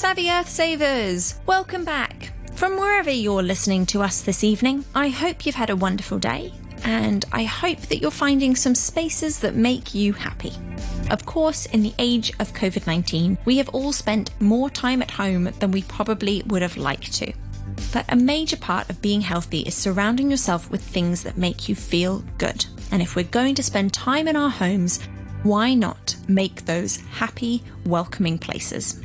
Savvy Earth Savers! Welcome back! From wherever you're listening to us this evening, I hope you've had a wonderful day, and I hope that you're finding some spaces that make you happy. Of course, in the age of COVID 19, we have all spent more time at home than we probably would have liked to. But a major part of being healthy is surrounding yourself with things that make you feel good. And if we're going to spend time in our homes, why not make those happy, welcoming places?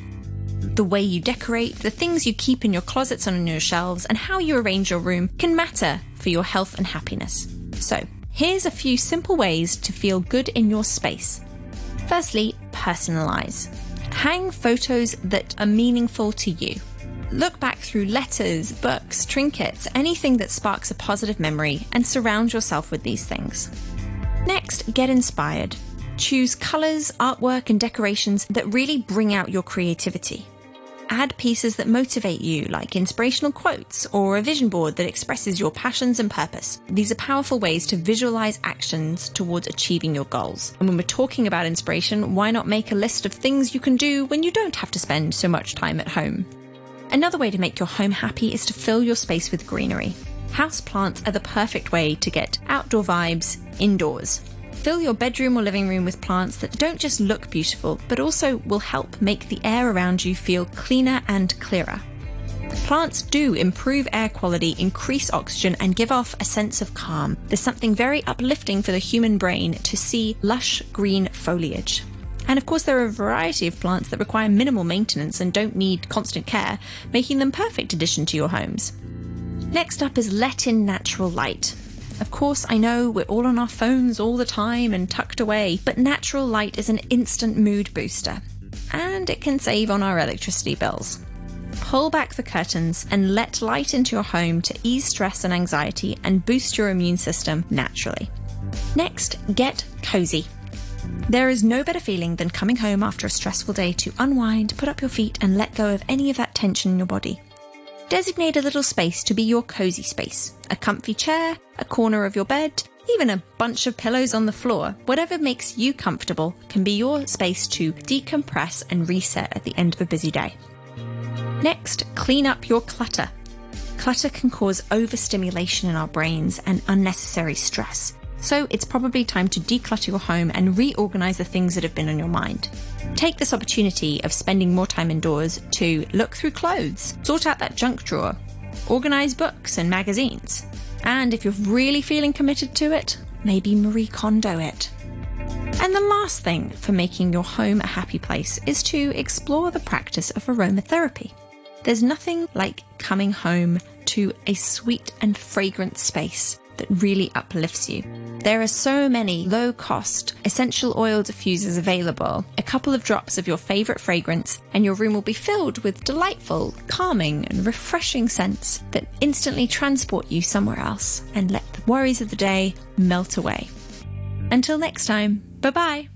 The way you decorate, the things you keep in your closets and on your shelves, and how you arrange your room can matter for your health and happiness. So, here's a few simple ways to feel good in your space. Firstly, personalize. Hang photos that are meaningful to you. Look back through letters, books, trinkets, anything that sparks a positive memory, and surround yourself with these things. Next, get inspired. Choose colours, artwork, and decorations that really bring out your creativity. Add pieces that motivate you, like inspirational quotes or a vision board that expresses your passions and purpose. These are powerful ways to visualize actions towards achieving your goals. And when we're talking about inspiration, why not make a list of things you can do when you don't have to spend so much time at home? Another way to make your home happy is to fill your space with greenery. House plants are the perfect way to get outdoor vibes indoors. Fill your bedroom or living room with plants that don't just look beautiful, but also will help make the air around you feel cleaner and clearer. Plants do improve air quality, increase oxygen, and give off a sense of calm. There's something very uplifting for the human brain to see lush green foliage. And of course, there are a variety of plants that require minimal maintenance and don't need constant care, making them perfect addition to your homes. Next up is let in natural light. Of course, I know we're all on our phones all the time and tucked away, but natural light is an instant mood booster, and it can save on our electricity bills. Pull back the curtains and let light into your home to ease stress and anxiety and boost your immune system naturally. Next, get cozy. There is no better feeling than coming home after a stressful day to unwind, put up your feet, and let go of any of that tension in your body. Designate a little space to be your cozy space a comfy chair, a corner of your bed, even a bunch of pillows on the floor. Whatever makes you comfortable can be your space to decompress and reset at the end of a busy day. Next, clean up your clutter. Clutter can cause overstimulation in our brains and unnecessary stress. So it's probably time to declutter your home and reorganize the things that have been on your mind. Take this opportunity of spending more time indoors to look through clothes, sort out that junk drawer, organize books and magazines. And if you're really feeling committed to it, maybe Marie Kondo it. And the last thing for making your home a happy place is to explore the practice of aromatherapy. There's nothing like coming home to a sweet and fragrant space that really uplifts you. There are so many low cost essential oil diffusers available. A couple of drops of your favorite fragrance, and your room will be filled with delightful, calming, and refreshing scents that instantly transport you somewhere else and let the worries of the day melt away. Until next time, bye bye.